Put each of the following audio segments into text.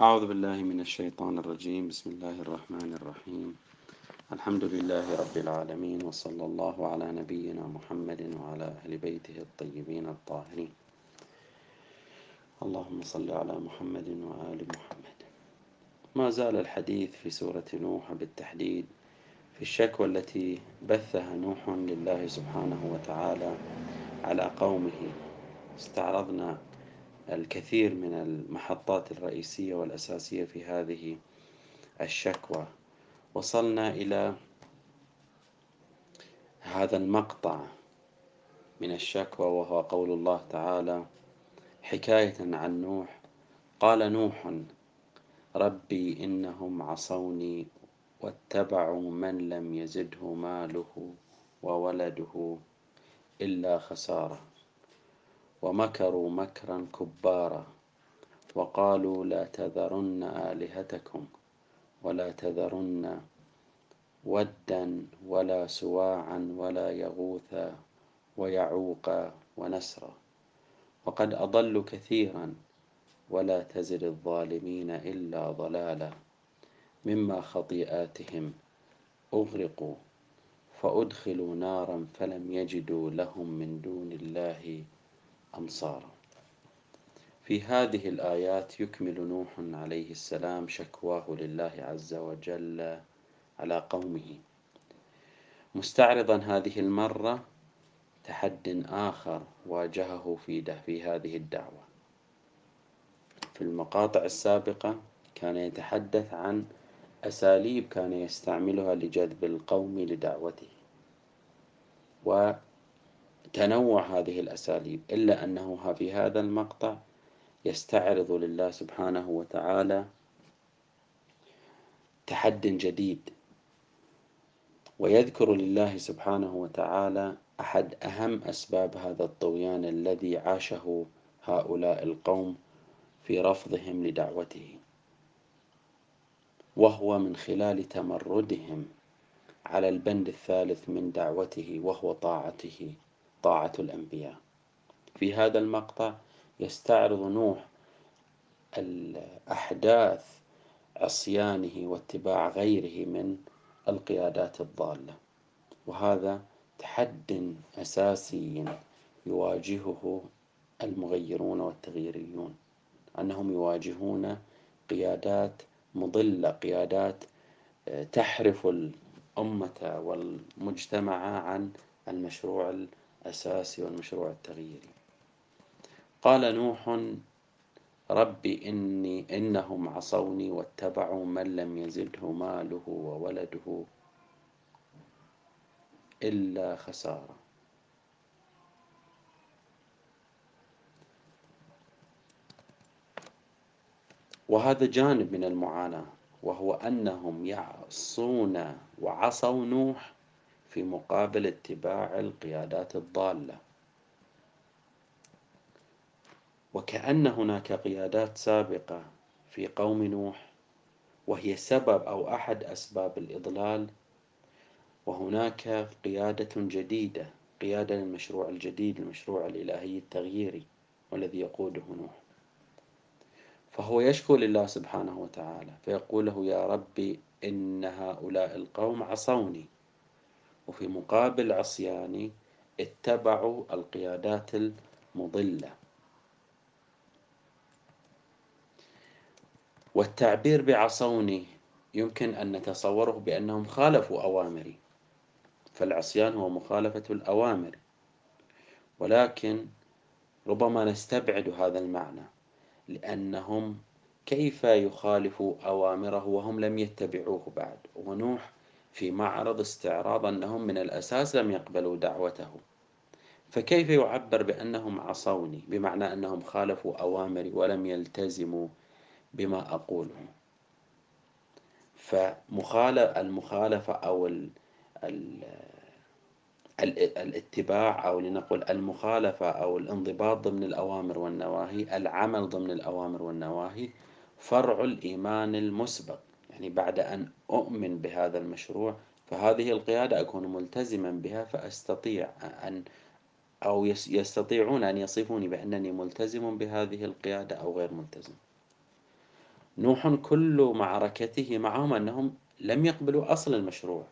أعوذ بالله من الشيطان الرجيم. بسم الله الرحمن الرحيم. الحمد لله رب العالمين وصلى الله على نبينا محمد وعلى أهل بيته الطيبين الطاهرين. اللهم صل على محمد وآل محمد. ما زال الحديث في سورة نوح بالتحديد. في الشكوى التي بثها نوح لله سبحانه وتعالى على قومه استعرضنا الكثير من المحطات الرئيسية والأساسية في هذه الشكوى. وصلنا إلى هذا المقطع من الشكوى وهو قول الله تعالى حكاية عن نوح. قال نوح ربي إنهم عصوني واتبعوا من لم يزده ماله وولده إلا خسارة. ومكروا مكرا كبارا وقالوا لا تذرن آلهتكم ولا تذرن ودا ولا سواعا ولا يغوث ويعوق ونسرا وقد أضلوا كثيرا ولا تزد الظالمين إلا ضلالا مما خطيئاتهم أغرقوا فأدخلوا نارا فلم يجدوا لهم من دون الله أنصارا في هذه الآيات يكمل نوح عليه السلام شكواه لله عز وجل على قومه. مستعرضا هذه المرة تحد آخر واجهه في في هذه الدعوة. في المقاطع السابقة كان يتحدث عن أساليب كان يستعملها لجذب القوم لدعوته. وتنوع هذه الأساليب إلا أنه في هذا المقطع يستعرض لله سبحانه وتعالى تحد جديد. ويذكر لله سبحانه وتعالى أحد أهم أسباب هذا الطغيان الذي عاشه هؤلاء القوم في رفضهم لدعوته. وهو من خلال تمردهم على البند الثالث من دعوته وهو طاعته. طاعة الأنبياء. في هذا المقطع يستعرض نوح الأحداث عصيانه واتباع غيره من القيادات الضالة. وهذا تحد أساسي يواجهه المغيرون والتغييريون. أنهم يواجهون قيادات مضلة قيادات آه، تحرف الأمة والمجتمع عن المشروع الأساسي والمشروع التغييري. قال نوح رب إني إنهم عصوني واتبعوا من لم يزده ماله وولده إلا خسارة. وهذا جانب من المعاناة وهو أنهم يعصون وعصوا نوح في مقابل اتباع القيادات الضالة. وكأن هناك قيادات سابقة في قوم نوح وهي سبب أو أحد أسباب الإضلال وهناك قيادة جديدة قيادة للمشروع الجديد المشروع الإلهي التغييري والذي يقوده نوح. فهو يشكو لله سبحانه وتعالى فيقول له يا ربي إن هؤلاء القوم عصوني وفي مقابل عصياني اتبعوا القيادات المضلة. والتعبير بعصوني يمكن أن نتصوره بأنهم خالفوا أوامري فالعصيان هو مخالفة الأوامر. ولكن ربما نستبعد هذا المعنى لأنهم كيف يخالفوا أوامره وهم لم يتبعوه بعد؟ ونوح في معرض استعراض أنهم من الأساس لم يقبلوا دعوته. فكيف يعبر بأنهم عصوني؟ بمعنى أنهم خالفوا أوامري ولم يلتزموا بما أقوله. فالمخالفة أو ال ال الاتباع أو لنقل المخالفة أو الانضباط ضمن الأوامر والنواهي العمل ضمن الأوامر والنواهي فرع الإيمان المسبق. يعني بعد أن أؤمن بهذا المشروع فهذه القيادة أكون ملتزما بها فأستطيع أن أو يستطيعون أن يصفوني بأنني ملتزم بهذه القيادة أو غير ملتزم. نوح كل معركته معهم أنهم لم يقبلوا أصل المشروع.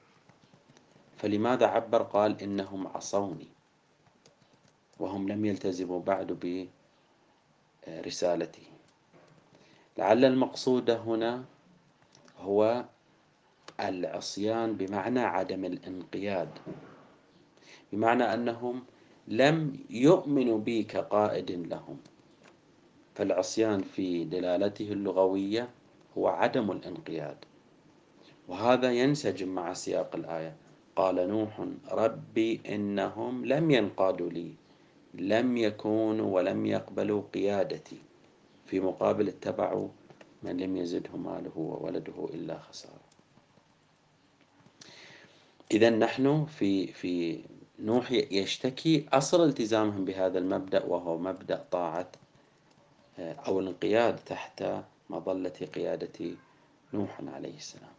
فلماذا عبر قال إنهم عصوني؟ وهم لم يلتزموا بعد برسالته. لعل المقصود هنا هو العصيان بمعنى عدم الانقياد. بمعنى أنهم لم يؤمنوا بي كقائد لهم. فالعصيان في دلالته اللغوية هو عدم الانقياد. وهذا ينسجم مع سياق الآية. قال نوح ربي إنهم لم ينقادوا لي لم يكونوا ولم يقبلوا قيادتي. في مقابل اتبعوا من لم يزده ماله وولده إلا خسارة. إذا نحن في في نوح يشتكي أصل التزامهم بهذا المبدأ وهو مبدأ طاعة أو الانقياد تحت مظلة قيادة نوح عليه السلام.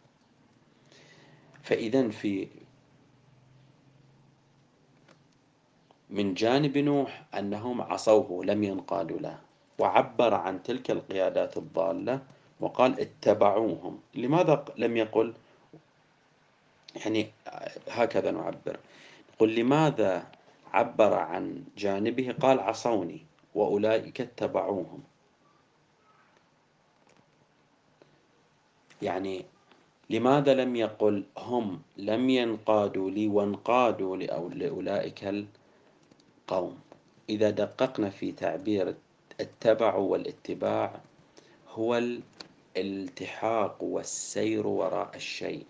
فإذا في من جانب نوح أنهم عصوه لم ينقادوا له وعبر عن تلك القيادات الضالة وقال اتبعوهم. لماذا لم يقل؟ يعني هكذا نعبر. قل لماذا عبر عن جانبه؟ قال عصوني وأولئك اتبعوهم. يعني لماذا لم يقل؟ هم لم ينقادوا لي وانقادوا لأولئك القوم. إذا دققنا في تعبير التبع والاتباع هو الالتحاق والسير وراء الشيء.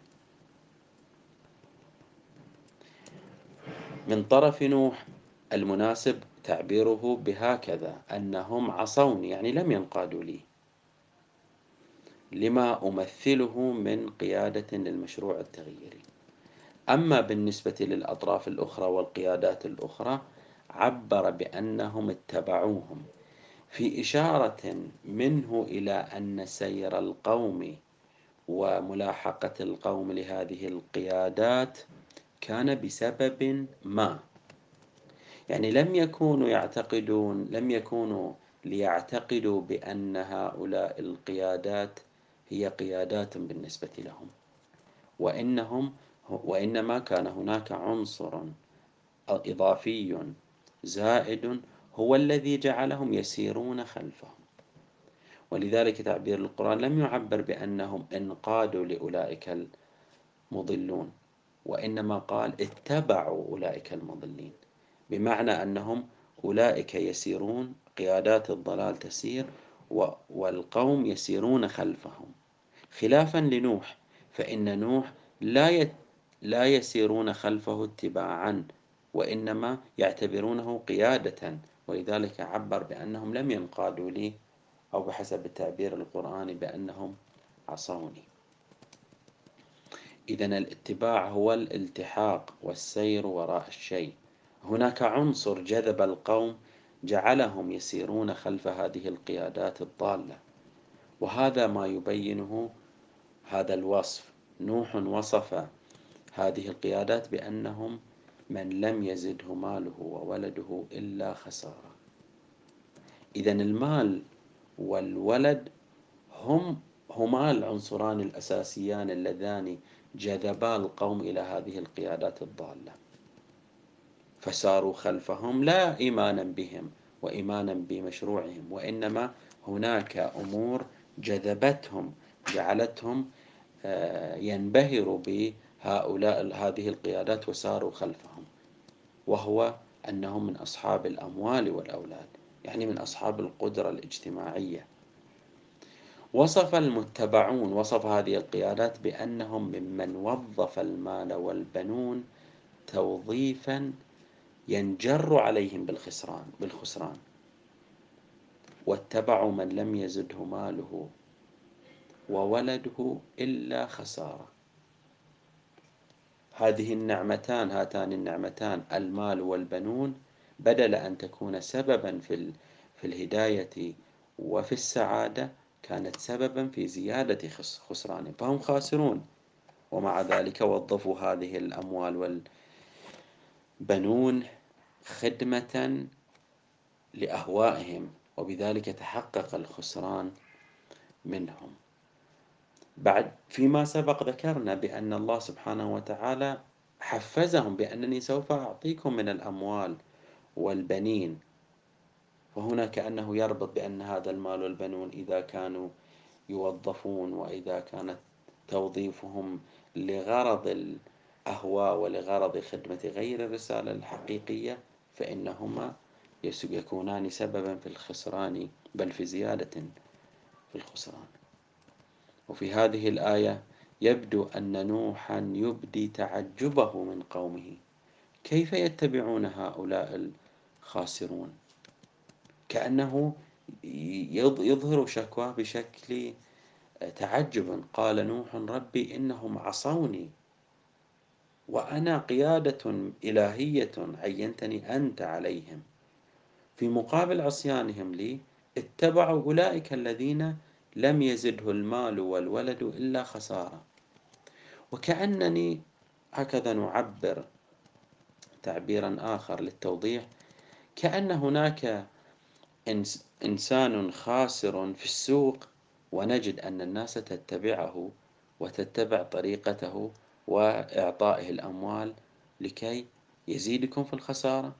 من طرف نوح المناسب تعبيره بهكذا أنهم عصوني يعني لم ينقادوا لي. لما أمثله من قيادة للمشروع التغييري. أما بالنسبة للأطراف الأخرى والقيادات الأخرى عبر بأنهم اتبعوهم. في إشارة منه إلى أن سير القوم وملاحقة القوم لهذه القيادات كان بسبب ما؟ يعني لم يكونوا يعتقدون لم يكونوا ليعتقدوا بأن هؤلاء القيادات هي قيادات بالنسبة لهم وإنهم وإنما كان هناك عنصر إضافي زائد هو الذي جعلهم يسيرون خلفهم. ولذلك تعبير القرآن لم يعبر بأنهم انقادوا لأولئك المضلون وإنما قال اتبعوا أولئك المضلين بمعنى أنهم أولئك يسيرون قيادات الضلال تسير والقوم يسيرون خلفهم. خلافا لنوح فإن نوح لا لا يسيرون خلفه اتباعا وإنما يعتبرونه قيادة ولذلك عبر بأنهم لم ينقادوا لي أو بحسب التعبير القرآني بأنهم عصوني. إذا الاتباع هو الالتحاق والسير وراء الشيء. هناك عنصر جذب القوم جعلهم يسيرون خلف هذه القيادات الضالة. وهذا ما يبينه هذا الوصف. نوح وصف هذه القيادات بأنهم من لم يزده ماله وولده إلا خسارة. إذا المال والولد هم هما العنصران الأساسيان اللذان جذبا القوم إلى هذه القيادات الضالة. فساروا خلفهم لا إيمانا بهم وإيمانا بمشروعهم وإنما هناك أمور جذبتهم جعلتهم آه، ينبهروا بهؤلاء هذه القيادات وساروا خلفهم وهو أنهم من أصحاب الأموال والأولاد يعني من أصحاب القدرة الاجتماعية. وصف المتبعون وصف هذه القيادات بأنهم ممن وظف المال والبنون توظيفا ينجر عليهم بالخسران بالخسران. واتبعوا من لم يزده ماله وولده إلا خسارة. هذه النعمتان هاتان النعمتان المال والبنون بدل أن تكون سببا في في الهداية وفي السعادة كانت سببا في زيادة خسرانهم فهم خاسرون. ومع ذلك وظفوا هذه الأموال والبنون خدمة لأهوائهم وبذلك تحقق الخسران منهم. بعد فيما سبق ذكرنا بأن الله سبحانه وتعالى حفزهم بأنني سوف أعطيكم من الأموال والبنين. وهنا كأنه يربط بأن هذا المال والبنون إذا كانوا يوظفون وإذا كانت توظيفهم لغرض الأهواء ولغرض خدمة غير الرسالة الحقيقية فإنهما يكونان سببا في الخسران بل في زيادة في الخسران. وفي هذه الآية يبدو أن نوحا يبدي تعجبه من قومه. كيف يتبعون هؤلاء الخاسرون؟ كأنه يظهر شكواه بشكل تعجب. قال نوح ربي إنهم عصوني وأنا قيادة إلهية عينتني أنت عليهم. في مقابل عصيانهم لي اتبعوا أولئك الذين لم يزده المال والولد إلا خسارة. وكأنني هكذا نعبر تعبيرا آخر للتوضيح. كأن هناك إنسان خاسر في السوق ونجد أن الناس تتبعه وتتبع طريقته وإعطائه الأموال لكي يزيدكم في الخسارة.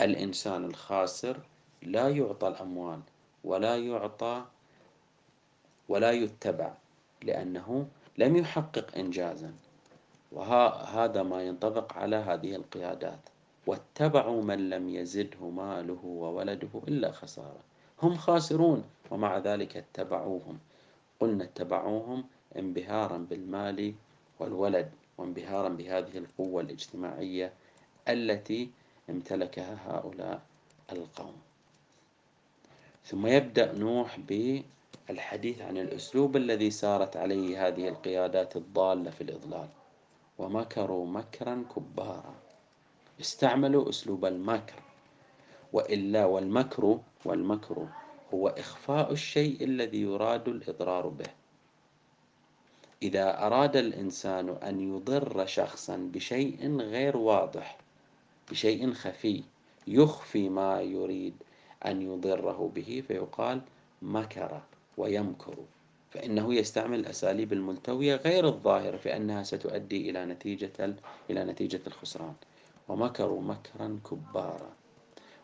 الإنسان الخاسر لا يعطى الأموال ولا يعطى ولا يتبع لأنه لم يحقق إنجازا. وهذا ما ينطبق على هذه القيادات. واتبعوا من لم يزده ماله وولده إلا خسارة. هم خاسرون ومع ذلك اتبعوهم. قلنا اتبعوهم انبهارا بالمال والولد وانبهارا بهذه القوة الاجتماعية التي امتلكها هؤلاء القوم. ثم يبدأ نوح بالحديث عن الأسلوب الذي سارت عليه هذه القيادات الضالة في الإضلال. ومكروا مكرا كبارا. استعملوا أسلوب المكر. وإلا والمكر والمكر هو إخفاء الشيء الذي يراد الإضرار به. إذا أراد الإنسان أن يضر شخصا بشيء غير واضح بشيء خفي يخفي ما يريد أن يضره به فيقال مكر. ويمكر فإنه يستعمل الأساليب الملتوية غير الظاهرة في أنها ستؤدي إلى نتيجة إلى نتيجة الخسران. ومكروا مكرا كبارا.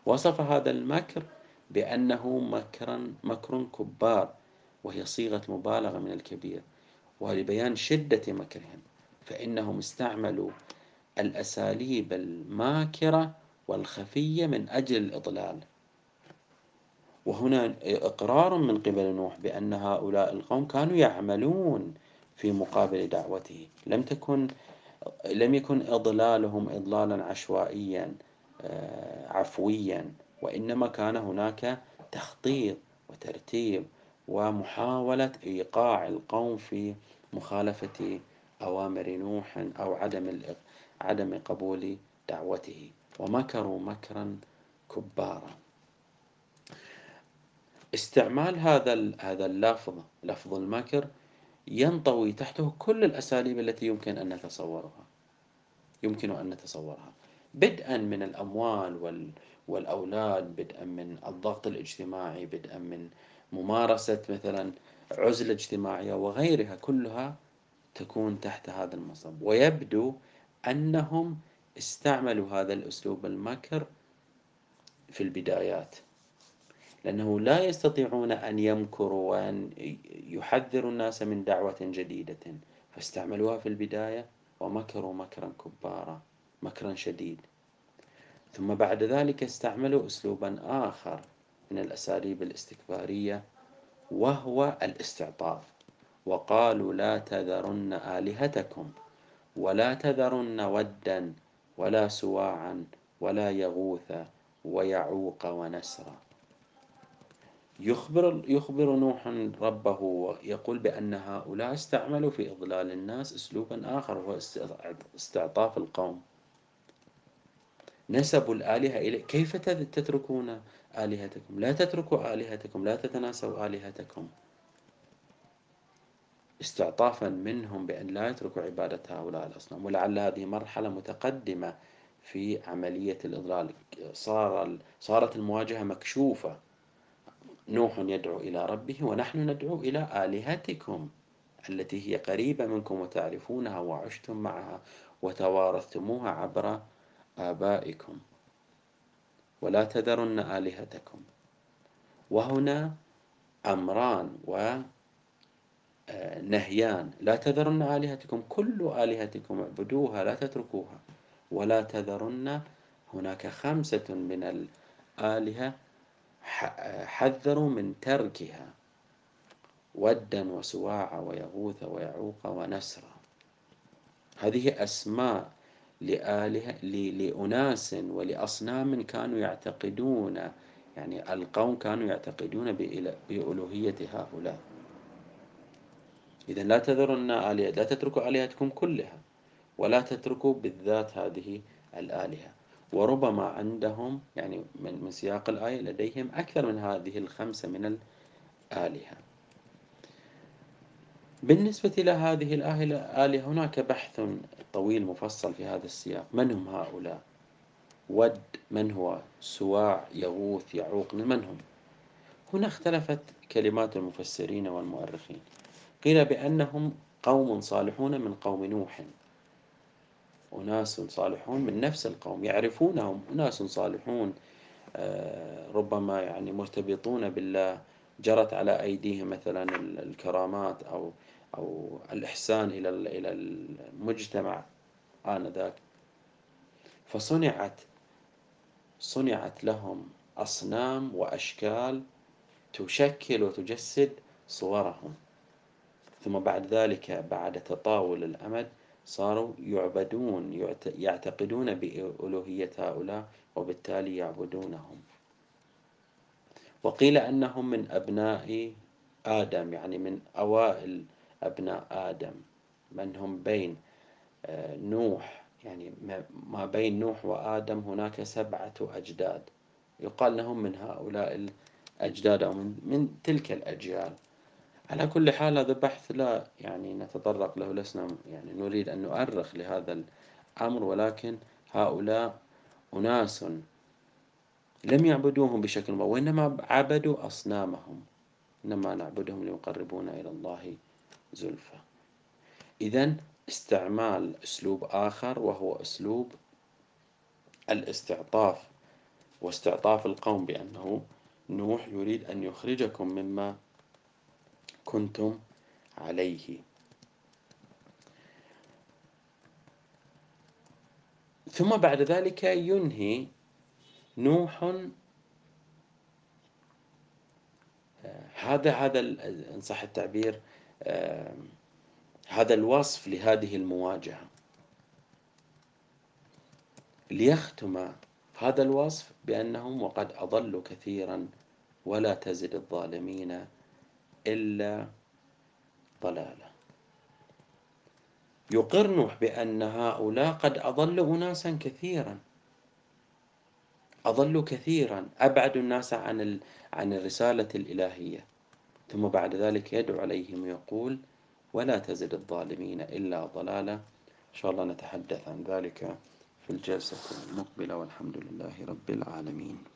وصف هذا المكر بأنه مكرا مكر كبار وهي صيغة مبالغة من الكبير. ولبيان شدة مكرهم فإنهم استعملوا الأساليب الماكرة والخفية من أجل الإضلال. وهنا إقرار من قبل نوح بأن هؤلاء القوم كانوا يعملون في مقابل دعوته. لم تكن لم يكن إضلالهم إضلالا عشوائيا آه، عفويا وإنما كان هناك تخطيط وترتيب ومحاولة إيقاع القوم في مخالفة أوامر نوح أو عدم عدم قبول دعوته. ومكروا مكرا كبارا. استعمال هذا هذا اللفظ لفظ المكر ينطوي تحته كل الأساليب التي يمكن أن نتصورها. يمكن أن نتصورها. بدءا من الأموال وال والأولاد بدءا من الضغط الاجتماعي بدءا من ممارسة مثلا عزلة اجتماعية وغيرها كلها تكون تحت هذا المصب. ويبدو أنهم استعملوا هذا الأسلوب المكر في البدايات. لأنه لا يستطيعون أن يمكروا وأن يحذروا الناس من دعوة جديدة. فاستعملوها في البداية ومكروا مكرا كبارا مكرا شديد. ثم بعد ذلك استعملوا أسلوبا آخر من الأساليب الاستكبارية وهو الاستعطاف. وقالوا لا تذرن آلهتكم ولا تذرن ودا ولا سواعا ولا يغوث ويعوق ونسرا. يخبر يخبر نوح ربه ويقول بأن هؤلاء استعملوا في إضلال الناس أسلوبا آخر وهو استعطاف القوم. نسبوا الآلهة إليه كيف تتركون آلهتكم؟ لا تتركوا آلهتكم لا تتناسوا آلهتكم. استعطافا منهم بأن لا يتركوا عبادة هؤلاء الأصنام. ولعل هذه مرحلة متقدمة في عملية الإضلال. صار صارت المواجهة مكشوفة. نوح يدعو إلى ربه ونحن ندعو إلى آلهتكم التي هي قريبة منكم وتعرفونها وعشتم معها وتوارثتموها عبر آبائكم. ولا تذرن آلهتكم. وهنا أمران ونهيان لا تذرن آلهتكم. كل آلهتكم اعبدوها لا تتركوها. ولا تذرن هناك خمسة من الآلهة حذروا من تركها ودا وسواع ويغوث ويعوق ونسرا هذه أسماء لآلهة لأناس ولأصنام كانوا يعتقدون يعني القوم كانوا يعتقدون بألوهية هؤلاء. إذا لا تذرن آلهة لا تتركوا آلهتكم كلها ولا تتركوا بالذات هذه الآلهة. وربما عندهم يعني من, سياق الآية لديهم أكثر من هذه الخمسة من الآلهة. بالنسبة إلى هذه الآلهة هناك بحث طويل مفصل في هذا السياق. من هم هؤلاء؟ ود من هو؟ سواع يغوث يعوق من هم؟ هنا اختلفت كلمات المفسرين والمؤرخين. قيل بأنهم قوم صالحون من قوم نوح. أناس صالحون من نفس القوم يعرفونهم أناس صالحون آه، ربما يعني مرتبطون بالله جرت على أيديهم مثلا الكرامات أو أو الإحسان إلى إلى المجتمع آنذاك. فصنعت صنعت لهم أصنام وأشكال تشكل وتجسد صورهم. ثم بعد ذلك بعد تطاول الأمد صاروا يعبدون يعتقدون بألوهية هؤلاء وبالتالي يعبدونهم. وقيل أنهم من أبناء آدم يعني من أوائل أبناء آدم من هم بين آه، نوح يعني ما بين نوح وآدم هناك سبعة أجداد. يقال لهم من هؤلاء الأجداد أو من, من تلك الأجيال. على كل حال هذا بحث لا يعني نتطرق له لسنا يعني نريد أن نؤرخ لهذا الأمر ولكن هؤلاء أناس لم يعبدوهم بشكل ما وإنما عبدوا أصنامهم. إنما نعبدهم ليقربونا إلى الله زلفى. إذا استعمال أسلوب آخر وهو أسلوب الاستعطاف واستعطاف القوم بأنه نوح يريد أن يخرجكم مما كنتم عليه. ثم بعد ذلك ينهي نوح آه، هذا هذا إن صح التعبير آه، هذا الوصف لهذه المواجهة. ليختم هذا الوصف بأنهم وقد أضلوا كثيرا ولا تزد الظالمين إلا ضلالة يقر نوح بأن هؤلاء قد أضلوا أناسا كثيرا. أضلوا كثيرا. أبعدوا الناس عن عن الرسالة الإلهية. ثم بعد ذلك يدعو عليهم ويقول ولا تزد الظالمين إلا ضلالا. إن شاء الله نتحدث عن ذلك في الجلسة المقبلة والحمد لله رب العالمين.